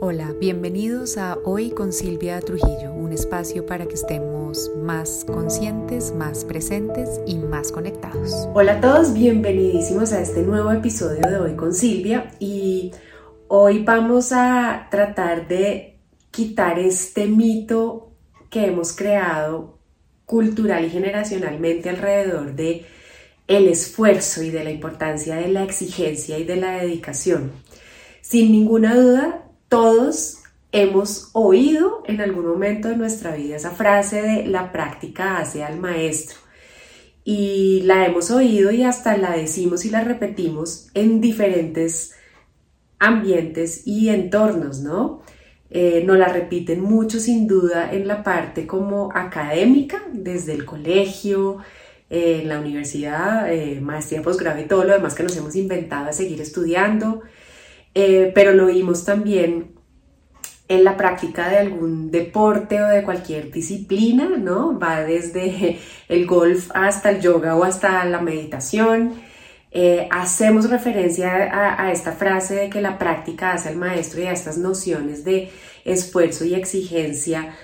Hola, bienvenidos a Hoy con Silvia Trujillo, un espacio para que estemos más conscientes, más presentes y más conectados. Hola a todos, bienvenidísimos a este nuevo episodio de Hoy con Silvia y hoy vamos a tratar de quitar este mito que hemos creado cultural y generacionalmente alrededor de el esfuerzo y de la importancia de la exigencia y de la dedicación. Sin ninguna duda, todos hemos oído en algún momento de nuestra vida esa frase de la práctica hace al maestro. Y la hemos oído y hasta la decimos y la repetimos en diferentes ambientes y entornos, ¿no? Eh, nos la repiten mucho sin duda en la parte como académica, desde el colegio, eh, en la universidad, eh, maestría, posgrado y todo lo demás que nos hemos inventado a seguir estudiando, eh, pero lo vimos también en la práctica de algún deporte o de cualquier disciplina, ¿no? Va desde el golf hasta el yoga o hasta la meditación. Eh, hacemos referencia a, esta frase de que la práctica hace al maestro y a estas nociones de esfuerzo y exigencia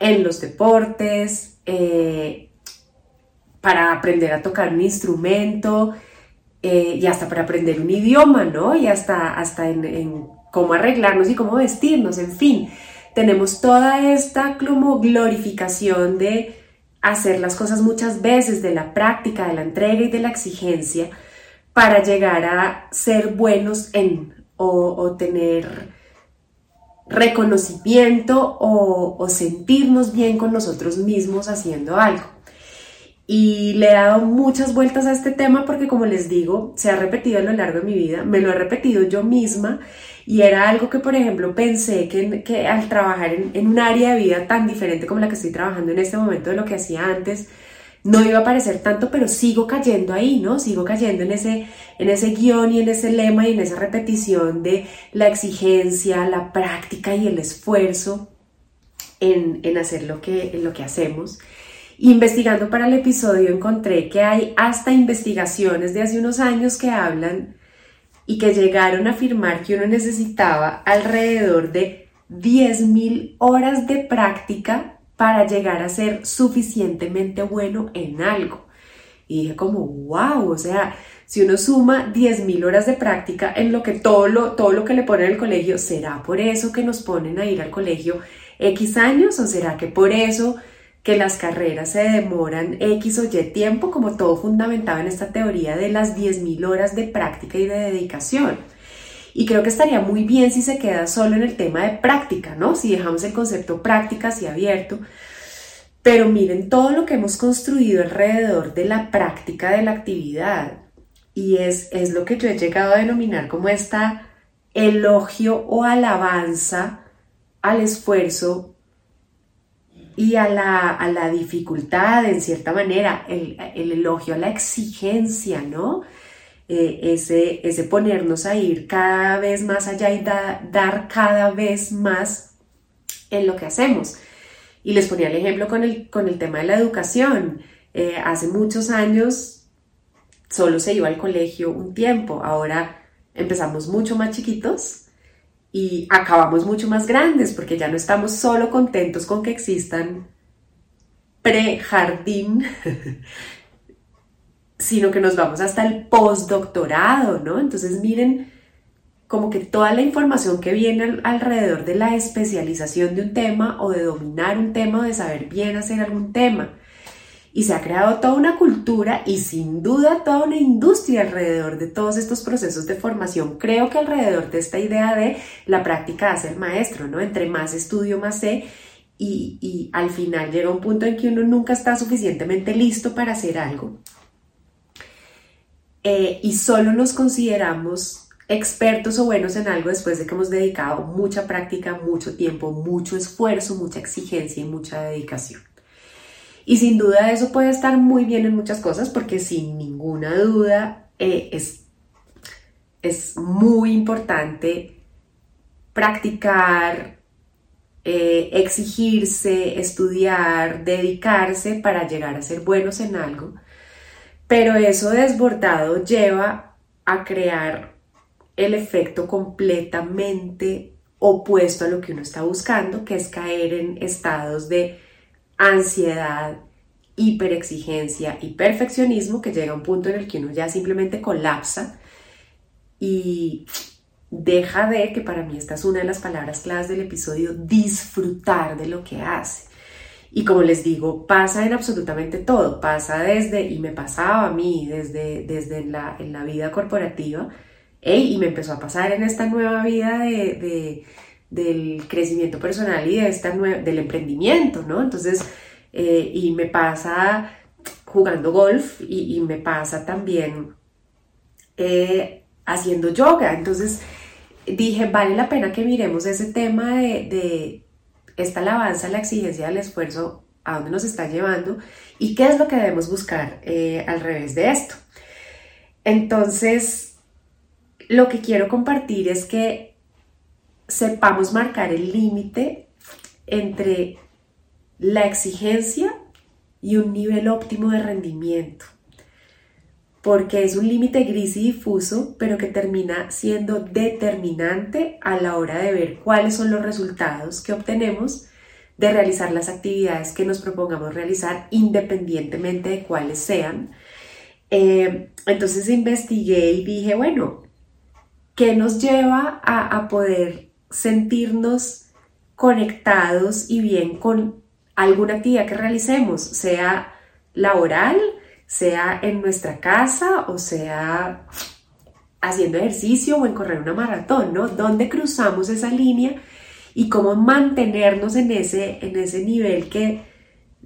en los deportes, eh, para aprender a tocar un instrumento, eh, y hasta para aprender un idioma, ¿no? Y hasta, hasta en, cómo arreglarnos y cómo vestirnos, en fin. Tenemos toda esta como glorificación de hacer las cosas muchas veces, de la práctica, de la entrega y de la exigencia, para llegar a ser buenos en o, tener reconocimiento o, o sentirnos bien con nosotros mismos haciendo algo y le he dado muchas vueltas a este tema porque como les digo, se ha repetido a lo largo de mi vida, me lo he repetido yo misma y era algo que por ejemplo pensé que, que al trabajar en, en, un área de vida tan diferente como la que estoy trabajando en este momento de lo que hacía antes, no iba a parecer tanto, pero sigo cayendo ahí, ¿no? Sigo cayendo en ese, en ese guion y en ese lema y en esa repetición de la exigencia, la práctica y el esfuerzo en, en hacer lo que, en lo que hacemos. Investigando para el episodio encontré que hay hasta investigaciones de hace unos años que hablan y que llegaron a afirmar que uno necesitaba alrededor de 10.000 horas de práctica para llegar a ser suficientemente bueno en algo. Y dije como, wow, o sea, si uno suma 10.000 horas de práctica en lo que todo lo, todo lo que le ponen al colegio, ¿será por eso que nos ponen a ir al colegio X años o será que por eso que las carreras se demoran X o Y tiempo, como todo fundamentado en esta teoría de las 10.000 horas de práctica y de dedicación. Y creo que estaría muy bien si se queda solo en el tema de práctica, ¿no? Si dejamos el concepto práctica así abierto. Pero miren todo lo que hemos construido alrededor de la práctica de la actividad. Y es, es lo que yo he llegado a denominar como esta elogio o alabanza al esfuerzo y a la, a la dificultad, en cierta manera, el, el, elogio a la exigencia, ¿no? Eh, ese, ese ponernos a ir cada vez más allá y dar cada vez más en lo que hacemos. Y les ponía el ejemplo con el, con el tema de la educación. Eh, hace muchos años solo se iba al colegio un tiempo, ahora empezamos mucho más chiquitos y acabamos mucho más grandes porque ya no estamos solo contentos con que existan pre-jardín, sino que nos vamos hasta el postdoctorado, ¿no? Entonces miren como que toda la información que viene alrededor de la especialización de un tema o de dominar un tema o de saber bien hacer algún tema y se ha creado toda una cultura y sin duda toda una industria alrededor de todos estos procesos de formación. Creo que alrededor de esta idea de la práctica de ser maestro, ¿no? Entre más estudio, más sé. Y, y al final llega un punto en que uno nunca está suficientemente listo para hacer algo. Eh, y solo nos consideramos expertos o buenos en algo después de que hemos dedicado mucha práctica, mucho tiempo, mucho esfuerzo, mucha exigencia y mucha dedicación. Y sin duda eso puede estar muy bien en muchas cosas porque sin ninguna duda eh, es, es muy importante practicar, eh, exigirse, estudiar, dedicarse para llegar a ser buenos en algo. Pero eso desbordado lleva a crear el efecto completamente opuesto a lo que uno está buscando, que es caer en estados de ansiedad, hiperexigencia y perfeccionismo, que llega a un punto en el que uno ya simplemente colapsa y deja de, que para mí esta es una de las palabras claves del episodio, disfrutar de lo que hace. Y como les digo, pasa en absolutamente todo, pasa desde, y me pasaba a mí desde, desde la, en la vida corporativa, y me empezó a pasar en esta nueva vida de, del crecimiento personal y de esta del emprendimiento, ¿no? Entonces, eh, y me pasa jugando golf y, me pasa también eh, haciendo yoga. Entonces, dije, vale la pena que miremos ese tema de, esta alabanza, la exigencia del esfuerzo, a dónde nos está llevando y qué es lo que debemos buscar eh, al revés de esto. Entonces, lo que quiero compartir es que sepamos marcar el límite entre la exigencia y un nivel óptimo de rendimiento, porque es un límite gris y difuso, pero que termina siendo determinante a la hora de ver cuáles son los resultados que obtenemos de realizar las actividades que nos propongamos realizar independientemente de cuáles sean. Eh, entonces investigué y dije, bueno, ¿qué nos lleva a, a poder sentirnos conectados y bien con alguna actividad que realicemos, sea laboral, sea en nuestra casa o sea haciendo ejercicio o en correr una maratón, ¿no? ¿Dónde cruzamos esa línea y cómo mantenernos en ese, en ese nivel que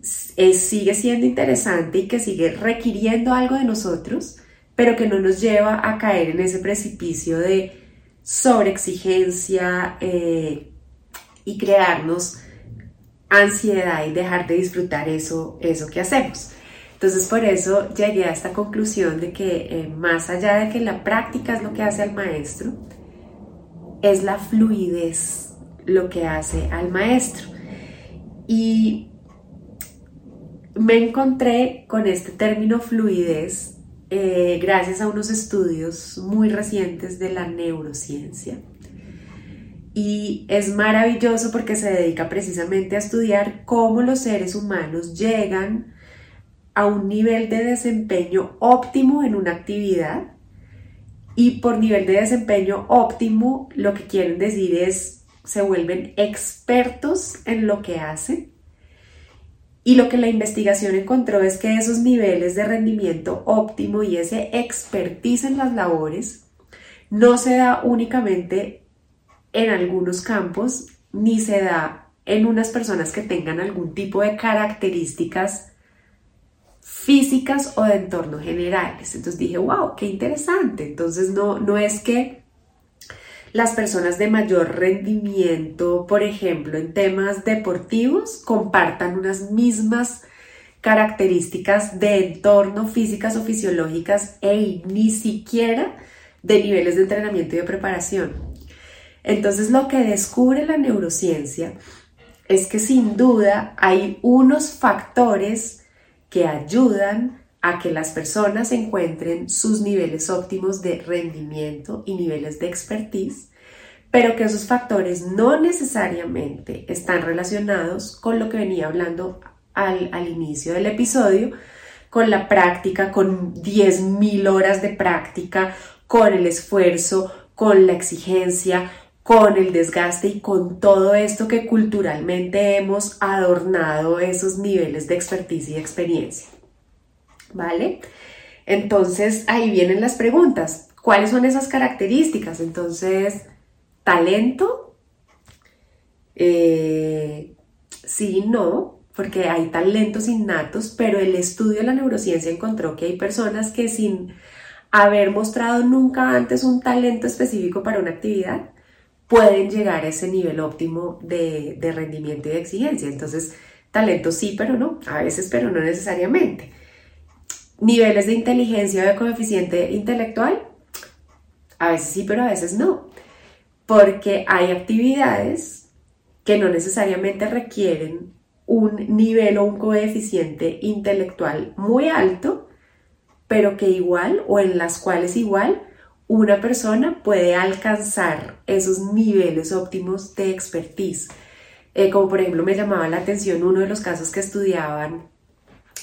sigue siendo interesante y que sigue requiriendo algo de nosotros, pero que no nos lleva a caer en ese precipicio de sobreexigencia eh, y crearnos ansiedad y dejar de disfrutar eso, eso que hacemos. Entonces por eso llegué a esta conclusión de que eh, más allá de que la práctica es lo que hace al maestro, es la fluidez lo que hace al maestro. Y me encontré con este término fluidez eh, gracias a unos estudios muy recientes de la neurociencia. Y es maravilloso porque se dedica precisamente a estudiar cómo los seres humanos llegan a un nivel de desempeño óptimo en una actividad. Y por nivel de desempeño óptimo, lo que quieren decir es, se vuelven expertos en lo que hacen y lo que la investigación encontró es que esos niveles de rendimiento óptimo y ese expertise en las labores no se da únicamente en algunos campos, ni se da en unas personas que tengan algún tipo de características físicas o de entorno generales. Entonces dije, wow, qué interesante. Entonces no, no es que las personas de mayor rendimiento, por ejemplo, en temas deportivos, compartan unas mismas características de entorno físicas o fisiológicas e ni siquiera de niveles de entrenamiento y de preparación. Entonces lo que descubre la neurociencia es que sin duda hay unos factores que ayudan a que las personas encuentren sus niveles óptimos de rendimiento y niveles de expertise, pero que esos factores no necesariamente están relacionados con lo que venía hablando al, inicio del episodio, con la práctica, con 10.000 horas de práctica, con el esfuerzo, con la exigencia, con el desgaste y con todo esto que culturalmente hemos adornado esos niveles de expertise y experiencia. ¿Vale? Entonces ahí vienen las preguntas. ¿Cuáles son esas características? Entonces, talento, eh, sí y no, porque hay talentos innatos, pero el estudio de la neurociencia encontró que hay personas que sin haber mostrado nunca antes un talento específico para una actividad, pueden llegar a ese nivel óptimo de, de rendimiento y de exigencia. Entonces, talento sí, pero no, a veces, pero no necesariamente niveles de inteligencia o de coeficiente intelectual? A veces sí, pero a veces no. Porque hay actividades que no necesariamente requieren un nivel o un coeficiente intelectual muy alto, pero que igual o en las cuales igual una persona puede alcanzar esos niveles óptimos de expertise. Eh, como por ejemplo me llamaba la atención uno de los casos que estudiaban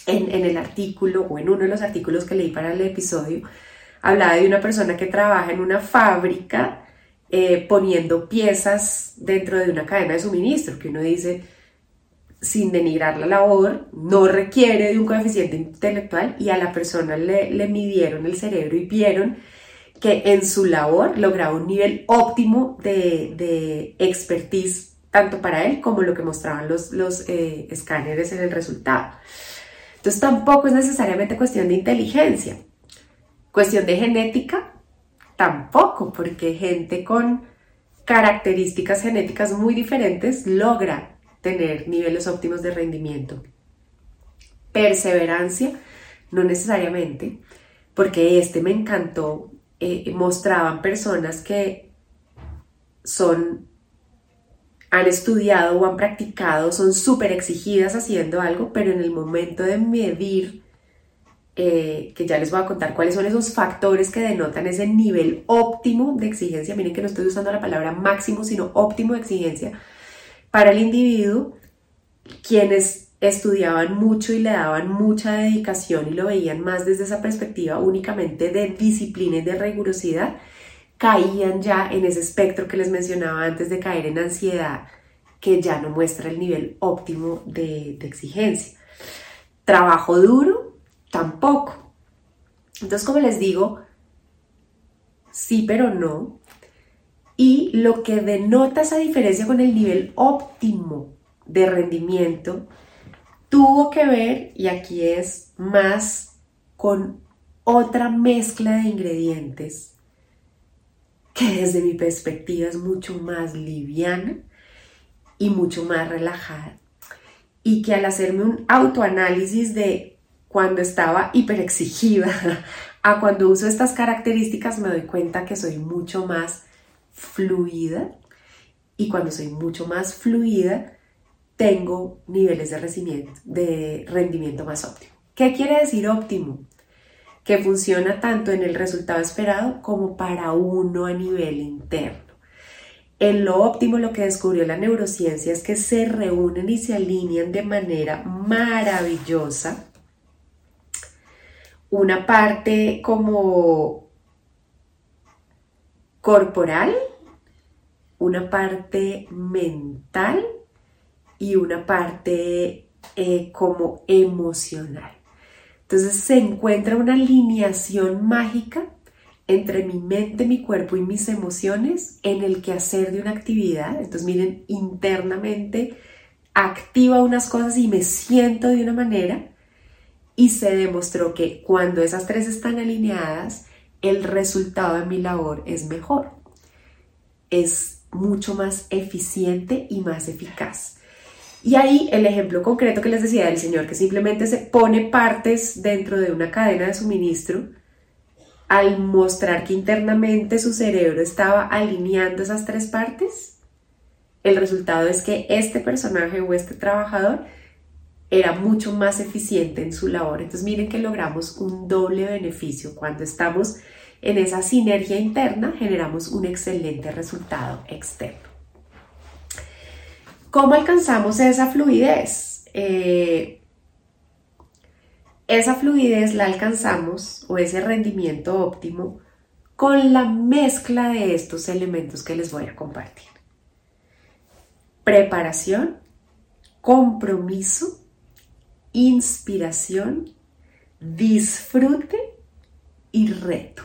en, el artículo o en uno de los artículos que leí para el episodio, hablaba de una persona que trabaja en una fábrica eh, poniendo piezas dentro de una cadena de suministro, que uno dice, sin denigrar la labor, no requiere de un coeficiente intelectual y a la persona le, le midieron el cerebro y vieron que en su labor lograba un nivel óptimo de, de expertise tanto para él como lo que mostraban los, los eh, escáneres en el resultado. Entonces tampoco es necesariamente cuestión de inteligencia. Cuestión de genética, tampoco, porque gente con características genéticas muy diferentes logra tener niveles óptimos de rendimiento. Perseverancia, no necesariamente, porque este me encantó eh, mostraban personas que son, han estudiado o han practicado, son súper exigidas haciendo algo, pero en el momento de medir, eh, que ya les voy a contar cuáles son esos factores que denotan ese nivel óptimo de exigencia, miren que no estoy usando la palabra máximo, sino óptimo de exigencia, para el individuo, quienes estudiaban mucho y le daban mucha dedicación y lo veían más desde esa perspectiva únicamente de disciplina y de rigurosidad, caían ya en ese espectro que les mencionaba antes de caer en ansiedad, que ya no muestra el nivel óptimo de, exigencia. Trabajo duro, tampoco. Entonces, como les digo, sí, pero no. Y lo que denota esa diferencia con el nivel óptimo de rendimiento tuvo que ver, y aquí es más con otra mezcla de ingredientes que desde mi perspectiva es mucho más liviana y mucho más relajada. Y que al hacerme un autoanálisis de cuando estaba hiperexigida a cuando uso estas características me doy cuenta que soy mucho más fluida y cuando soy mucho más fluida tengo niveles de rendimiento, de rendimiento más óptimo. ¿Qué quiere decir óptimo? Que funciona tanto en el resultado esperado como para uno a nivel interno. En lo óptimo lo que descubrió la neurociencia es que se reúnen y se alinean de manera maravillosa una parte como corporal, una parte mental y una parte eh, como emocional. Entonces se encuentra una alineación mágica entre mi mente, mi cuerpo y mis emociones en el que hacer de una actividad. Entonces miren, internamente activa unas cosas y me siento de una manera y se demostró que cuando esas tres están alineadas, el resultado de mi labor es mejor. Es mucho más eficiente y más eficaz. Y ahí el ejemplo concreto que les decía del señor que simplemente se pone partes dentro de una cadena de suministro, al mostrar que internamente su cerebro estaba alineando esas tres partes, el resultado es que este personaje o este trabajador era mucho más eficiente en su labor. Entonces miren que logramos un doble beneficio. Cuando estamos en esa sinergia interna, generamos un excelente resultado externo. ¿Cómo alcanzamos esa fluidez? Eh, esa fluidez la alcanzamos o ese rendimiento óptimo con la mezcla de estos elementos que les voy a compartir. Preparación, compromiso, inspiración, disfrute y reto.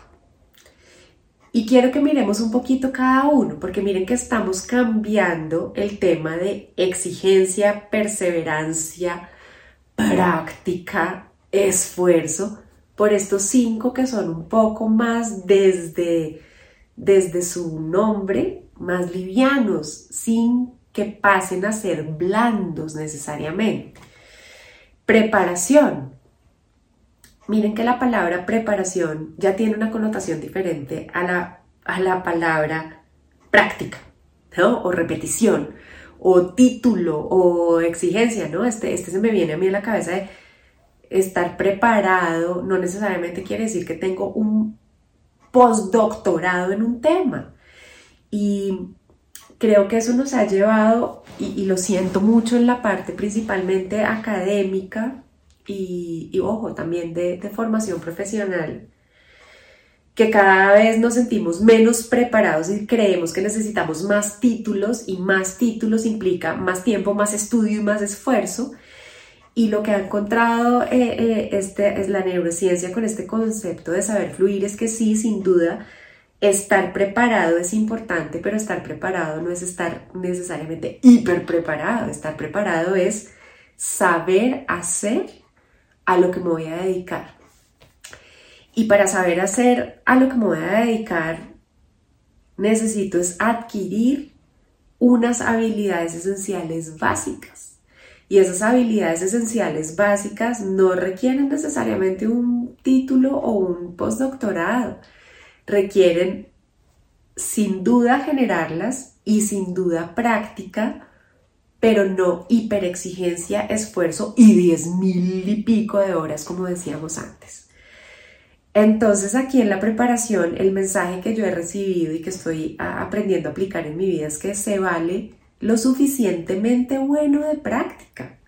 Y quiero que miremos un poquito cada uno, porque miren que estamos cambiando el tema de exigencia, perseverancia, práctica, esfuerzo, por estos cinco que son un poco más desde, desde su nombre, más livianos, sin que pasen a ser blandos necesariamente. Preparación. Miren que la palabra preparación ya tiene una connotación diferente a la, a la palabra práctica. O repetición, o título, o exigencia, ¿no? Este, este se me viene a mí en la cabeza de estar preparado, no necesariamente quiere decir que tengo un postdoctorado en un tema. Y creo que eso nos ha llevado, y, lo siento mucho en la parte principalmente académica y, ojo, también de, formación profesional, que cada vez nos sentimos menos preparados y creemos que necesitamos más títulos y más títulos implica más tiempo, más estudio y más esfuerzo. Y lo que ha encontrado eh, eh, este, es la neurociencia con este concepto de saber fluir es que sí, sin duda, estar preparado es importante, pero estar preparado no es estar necesariamente hiper preparado. Estar preparado es saber hacer a lo que me voy a dedicar. Y para saber hacer a lo que me voy a dedicar, necesito es adquirir unas habilidades esenciales básicas. Y esas habilidades esenciales básicas no requieren necesariamente un título o un postdoctorado. Requieren sin duda generarlas y sin duda práctica, pero no hiperexigencia, esfuerzo y diez mil y pico de horas como decíamos antes. Entonces aquí en la preparación el mensaje que yo he recibido y que estoy aprendiendo a aplicar en mi vida es que se vale lo suficientemente bueno de práctica.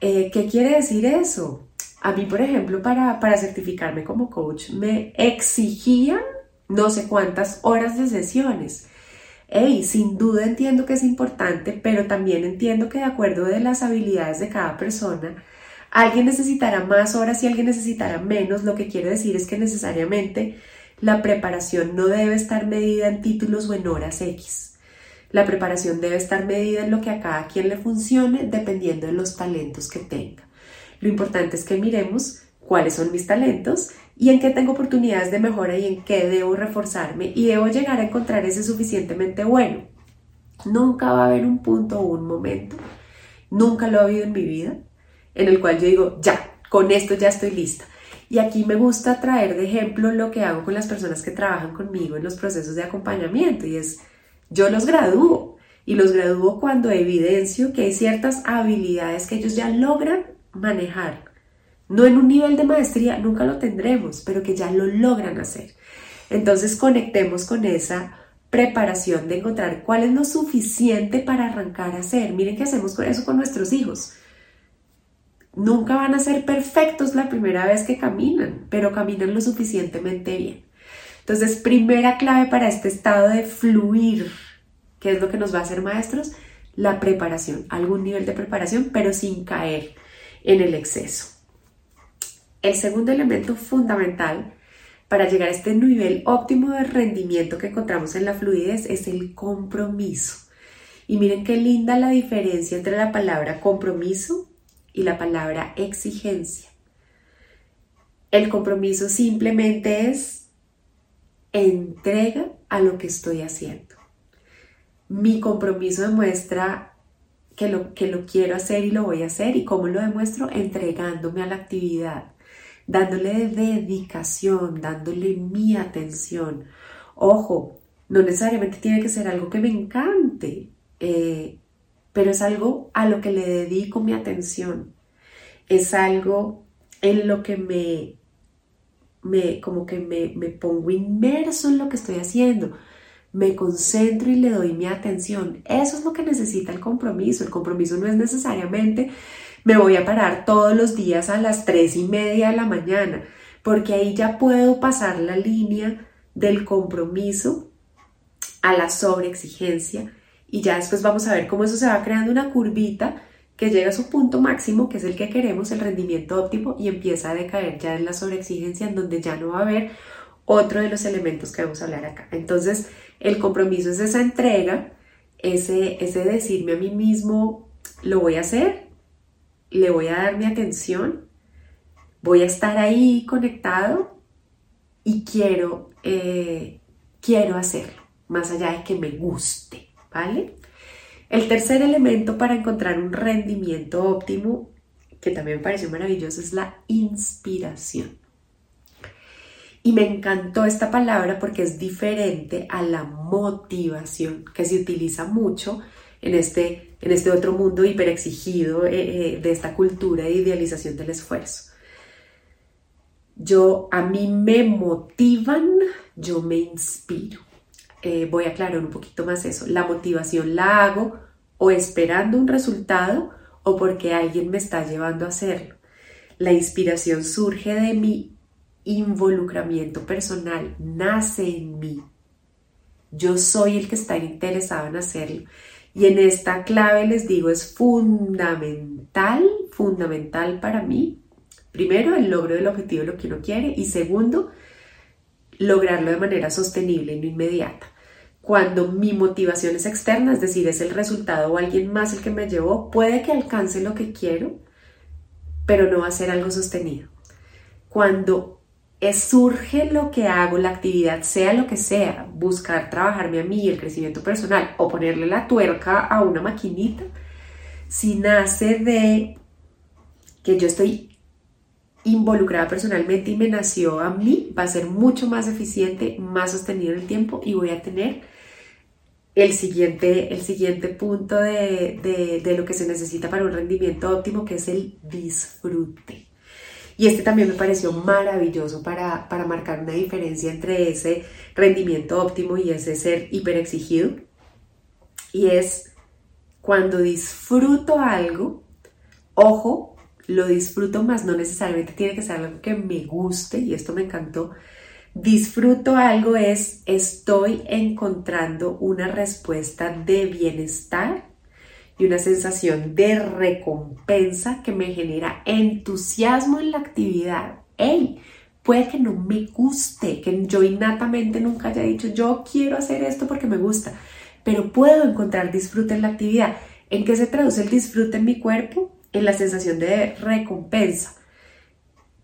Eh, ¿Qué quiere decir eso? A mí, por ejemplo, para, para certificarme como coach me exigían no sé cuántas horas de sesiones. Hey, sin duda entiendo que es importante, pero también entiendo que de acuerdo de las habilidades de cada persona, Alguien necesitará más horas y alguien necesitará menos. Lo que quiere decir es que necesariamente la preparación no debe estar medida en títulos o en horas X. La preparación debe estar medida en lo que a cada quien le funcione dependiendo de los talentos que tenga. Lo importante es que miremos cuáles son mis talentos y en qué tengo oportunidades de mejora y en qué debo reforzarme y debo llegar a encontrar ese suficientemente bueno. Nunca va a haber un punto o un momento, nunca lo ha habido en mi vida, en el cual yo digo, ya, con esto ya estoy lista. Y aquí me gusta traer de ejemplo lo que hago con las personas que trabajan conmigo en los procesos de acompañamiento y es, yo los gradúo y los gradúo cuando evidencio que hay ciertas habilidades que ellos ya logran manejar. No en un nivel de maestría, nunca lo tendremos, pero que ya lo logran hacer. Entonces conectemos con esa preparación de encontrar cuál es lo suficiente para arrancar a hacer. Miren qué hacemos con eso con nuestros hijos. Nunca van a ser perfectos la primera vez que caminan, pero caminan lo suficientemente bien. Entonces, primera clave para este estado de fluir, que es lo que nos va a hacer maestros, la preparación, algún nivel de preparación, pero sin caer en el exceso. El segundo elemento fundamental para llegar a este nivel óptimo de rendimiento que encontramos en la fluidez es el compromiso. Y miren qué linda la diferencia entre la palabra compromiso y la palabra exigencia. El compromiso simplemente es entrega a lo que estoy haciendo. Mi compromiso demuestra que lo, que lo quiero hacer y lo voy a hacer. ¿Y cómo lo demuestro? Entregándome a la actividad, dándole dedicación, dándole mi atención. Ojo, no necesariamente tiene que ser algo que me encante. Eh, pero es algo a lo que le dedico mi atención. Es algo en lo que me, me como que me, me pongo inmerso en lo que estoy haciendo. Me concentro y le doy mi atención. Eso es lo que necesita el compromiso. El compromiso no es necesariamente me voy a parar todos los días a las tres y media de la mañana, porque ahí ya puedo pasar la línea del compromiso a la sobreexigencia y ya después vamos a ver cómo eso se va creando una curvita que llega a su punto máximo, que es el que queremos, el rendimiento óptimo, y empieza a decaer ya en la sobreexigencia, en donde ya no va a haber otro de los elementos que vamos a hablar acá. Entonces, el compromiso es esa entrega, ese, ese decirme a mí mismo, lo voy a hacer, le voy a dar mi atención, voy a estar ahí conectado y quiero, eh, quiero hacerlo, más allá de que me guste. ¿vale? El tercer elemento para encontrar un rendimiento óptimo, que también me pareció maravilloso, es la inspiración. Y me encantó esta palabra porque es diferente a la motivación, que se utiliza mucho en este, en este otro mundo hiperexigido exigido eh, eh, de esta cultura de idealización del esfuerzo. Yo, a mí me motivan, yo me inspiro. Eh, voy a aclarar un poquito más eso. La motivación la hago o esperando un resultado o porque alguien me está llevando a hacerlo. La inspiración surge de mi involucramiento personal, nace en mí. Yo soy el que está interesado en hacerlo. Y en esta clave les digo, es fundamental, fundamental para mí, primero, el logro del objetivo de lo que uno quiere y segundo, lograrlo de manera sostenible y no inmediata. Cuando mi motivación es externa, es decir, es el resultado o alguien más el que me llevó, puede que alcance lo que quiero, pero no va a ser algo sostenido. Cuando surge lo que hago, la actividad, sea lo que sea, buscar trabajarme a mí, el crecimiento personal o ponerle la tuerca a una maquinita, si nace de que yo estoy involucrada personalmente y me nació a mí, va a ser mucho más eficiente, más sostenido en el tiempo y voy a tener el siguiente, el siguiente punto de, de lo que se necesita para un rendimiento óptimo, que es el disfrute. Y este también me pareció maravilloso para, marcar una diferencia entre ese rendimiento óptimo y ese ser hiper exigido. Y es cuando disfruto algo, ojo, lo disfruto más, no necesariamente tiene que ser algo que me guste, y esto me encantó. Disfruto algo es estoy encontrando una respuesta de bienestar y una sensación de recompensa que me genera entusiasmo en la actividad. ¡Ey! Puede que no me guste, que yo innatamente nunca haya dicho yo quiero hacer esto porque me gusta, pero puedo encontrar disfrute en la actividad. ¿En qué se traduce el disfrute en mi cuerpo? En la sensación de recompensa.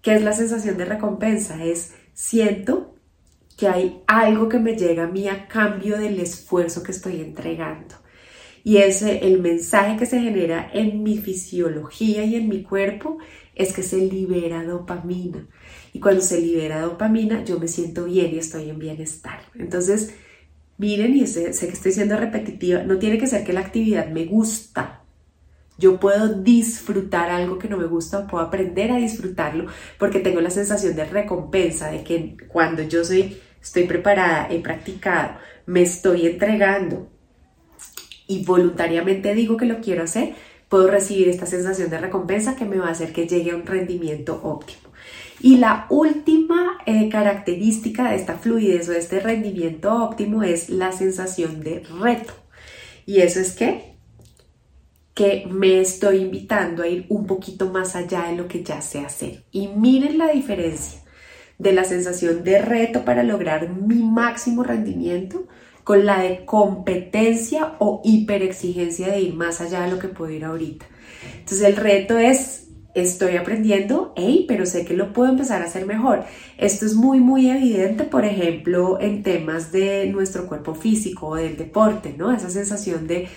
¿Qué es la sensación de recompensa? Es siento que hay algo que me llega a mí a cambio del esfuerzo que estoy entregando. Y ese, el mensaje que se genera en mi fisiología y en mi cuerpo es que se libera dopamina. Y cuando se libera dopamina, yo me siento bien y estoy en bienestar. Entonces, miren, y sé, sé que estoy siendo repetitiva, no tiene que ser que la actividad me gusta. Yo puedo disfrutar algo que no me gusta o puedo aprender a disfrutarlo porque tengo la sensación de recompensa, de que cuando yo soy, estoy preparada, he practicado, me estoy entregando, y voluntariamente digo que lo quiero hacer, puedo recibir esta sensación de recompensa que me va a hacer que llegue a un rendimiento óptimo. Y la última eh, característica de esta fluidez o de este rendimiento óptimo es la sensación de reto. Y eso es que, que me estoy invitando a ir un poquito más allá de lo que ya sé hacer. Y miren la diferencia de la sensación de reto para lograr mi máximo rendimiento con la de competencia o hiperexigencia de ir más allá de lo que puedo ir ahorita. Entonces el reto es, estoy aprendiendo, hey, pero sé que lo puedo empezar a hacer mejor. Esto es muy, muy evidente, por ejemplo, en temas de nuestro cuerpo físico o del deporte, ¿no? Esa sensación de,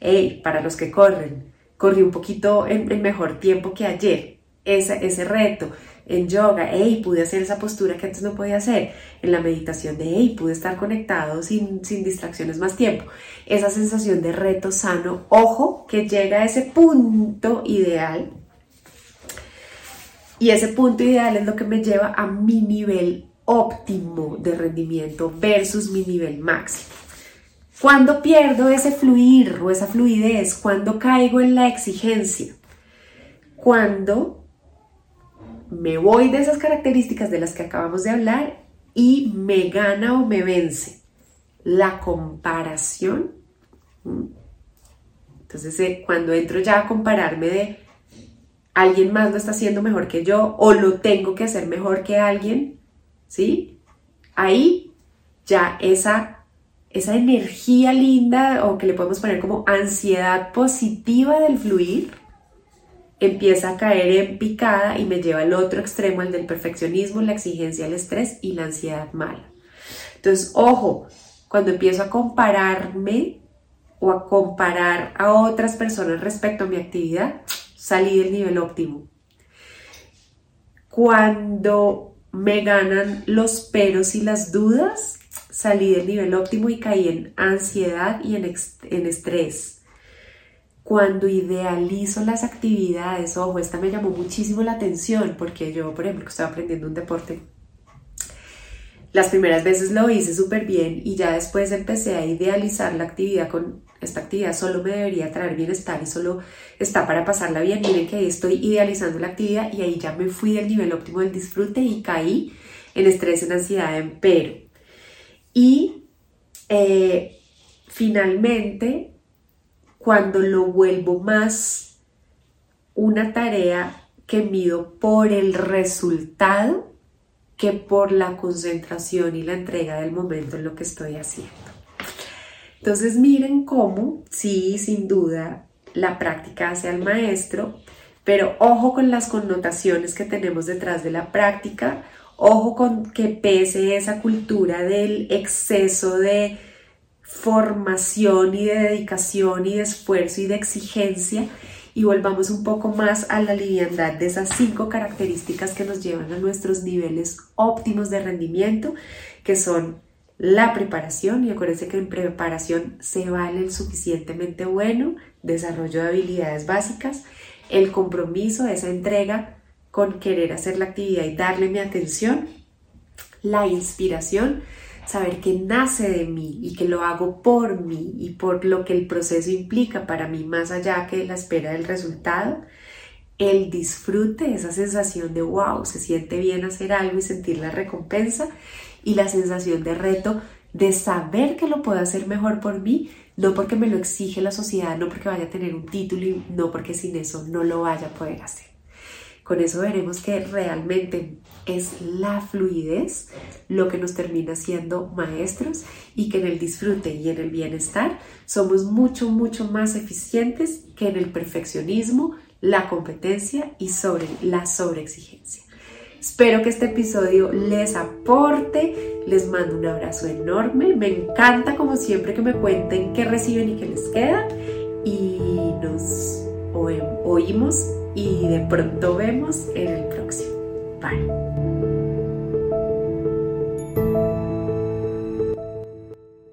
hey, para los que corren, corrí un poquito en, mejor tiempo que ayer. Ese, ese reto en yoga, hey, pude hacer esa postura que antes no podía hacer, en la meditación de, hey, pude estar conectado sin, sin distracciones más tiempo, esa sensación de reto sano, ojo, que llega a ese punto ideal, y ese punto ideal es lo que me lleva a mi nivel óptimo de rendimiento versus mi nivel máximo. Cuando pierdo ese fluir o esa fluidez, cuando caigo en la exigencia, cuando me voy de esas características de las que acabamos de hablar y me gana o me vence la comparación. Entonces, eh, cuando entro ya a compararme de alguien más lo está haciendo mejor que yo o lo tengo que hacer mejor que alguien, ¿sí? Ahí ya esa, esa energía linda o que le podemos poner como ansiedad positiva del fluir, empieza a caer en picada y me lleva al otro extremo, el del perfeccionismo, la exigencia, el estrés y la ansiedad mala. Entonces, ojo, cuando empiezo a compararme o a comparar a otras personas respecto a mi actividad, salí del nivel óptimo. Cuando me ganan los peros y las dudas, salí del nivel óptimo y caí en ansiedad y en, en estrés cuando idealizo las actividades, ojo, esta me llamó muchísimo la atención porque yo, por ejemplo, que estaba aprendiendo un deporte, las primeras veces lo hice súper bien y ya después empecé a idealizar la actividad con esta actividad solo me debería traer bienestar y solo está para pasarla bien. Miren que ahí estoy idealizando la actividad y ahí ya me fui del nivel óptimo del disfrute y caí en estrés, en ansiedad, en pero. Y eh, finalmente cuando lo vuelvo más una tarea que mido por el resultado que por la concentración y la entrega del momento en lo que estoy haciendo. Entonces miren cómo, sí, sin duda, la práctica hace al maestro, pero ojo con las connotaciones que tenemos detrás de la práctica, ojo con que pese esa cultura del exceso de formación y de dedicación y de esfuerzo y de exigencia y volvamos un poco más a la liviandad de esas cinco características que nos llevan a nuestros niveles óptimos de rendimiento, que son la preparación, y acuérdense que en preparación se vale el suficientemente bueno, desarrollo de habilidades básicas, el compromiso, esa entrega con querer hacer la actividad y darle mi atención, la inspiración, saber que nace de mí y que lo hago por mí y por lo que el proceso implica para mí más allá que la espera del resultado, el disfrute, esa sensación de wow, se siente bien hacer algo y sentir la recompensa y la sensación de reto de saber que lo puedo hacer mejor por mí, no porque me lo exige la sociedad, no porque vaya a tener un título y no porque sin eso no lo vaya a poder hacer. Con eso veremos que realmente es la fluidez lo que nos termina siendo maestros y que en el disfrute y en el bienestar somos mucho, mucho más eficientes que en el perfeccionismo, la competencia y sobre la sobreexigencia. Espero que este episodio les aporte, les mando un abrazo enorme, me encanta como siempre que me cuenten qué reciben y qué les queda. Y nos oímos y de pronto vemos en el próximo. Bye.